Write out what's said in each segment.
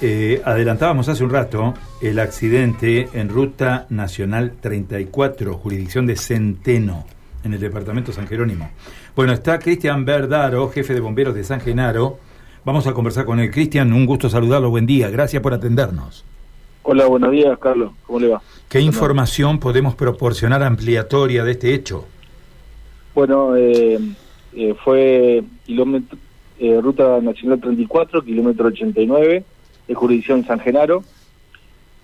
Eh, adelantábamos hace un rato el accidente en Ruta Nacional 34, jurisdicción de Centeno, en el departamento San Jerónimo. Bueno, está Cristian Verdaro, jefe de bomberos de San Genaro. Vamos a conversar con él. Cristian, un gusto saludarlo. Buen día. Gracias por atendernos. Hola, buenos días, Carlos. ¿Cómo le va? ¿Qué información podemos proporcionar ampliatoria de este hecho? Bueno, eh, eh, fue kilómetro, eh, Ruta Nacional 34, kilómetro 89 de jurisdicción San Genaro.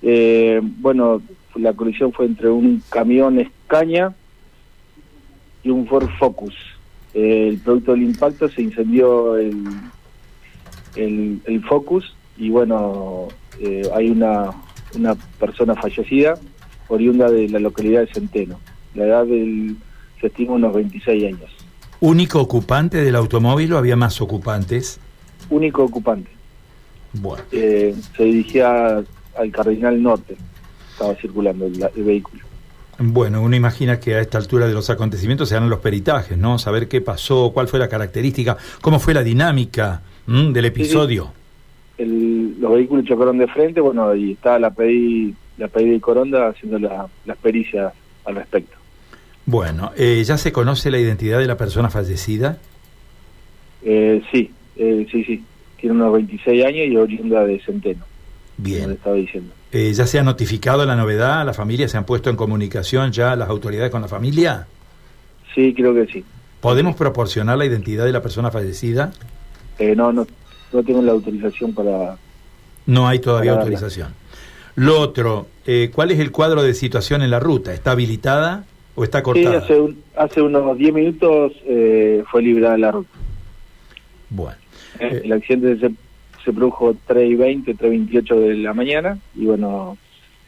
Eh, bueno, la colisión fue entre un camión Escaña y un Ford Focus. Eh, el producto del impacto se incendió el, el, Focus y bueno, eh, hay una, una persona fallecida oriunda de la localidad de Centeno. La edad del, se estima unos 26 años. ¿Único ocupante del automóvil o había más ocupantes? Único ocupante. Bueno. Eh, se dirigía al Cardinal Norte, estaba circulando el, vehículo. Bueno, uno imagina que a esta altura de los acontecimientos se dan los peritajes, ¿no? Saber qué pasó, cuál fue la característica, cómo fue la dinámica del episodio. los vehículos chocaron de frente, bueno, y estaba la PDI, la PDI de Coronda haciendo las pericias al respecto. Bueno, eh, ¿ya se conoce la identidad de la persona fallecida? Eh, sí, eh, sí, sí tiene unos 26 años y oriunda de Centeno. Bien. estaba diciendo. Eh, ¿Ya se ha notificado la novedad? ¿La familia se han puesto en comunicación ya las autoridades con la familia? Sí, creo que sí. ¿Podemos proporcionar la identidad de la persona fallecida? Eh, no, no, no tengo la autorización para... No hay todavía autorización. Lo otro, eh, ¿cuál es el cuadro de situación en la ruta? ¿Está habilitada o está cortada? Sí, hace, hace unos 10 minutos fue librada la ruta. Bueno. Eh, el accidente se, se, produjo 3 y 20, 3 y 28 de la mañana y bueno,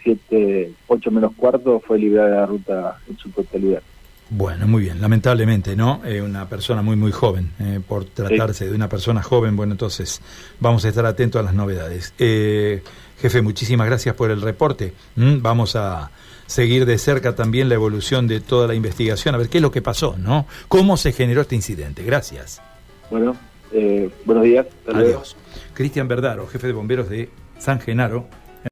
7, 8 menos cuarto fue librada la ruta en su totalidad. Bueno, muy bien. Lamentablemente, ¿no? Eh, una persona muy, muy joven. Eh, por tratarse de una persona joven, bueno, entonces vamos a estar atentos a las novedades. Eh, jefe, muchísimas gracias por el reporte. ¿Mm? Vamos a seguir de cerca también la evolución de toda la investigación, a ver qué es lo que pasó, ¿no? ¿Cómo se generó este incidente? Gracias. Bueno, eh, buenos días. Adiós. Cristian Verdaro, jefe de bomberos de San Genaro,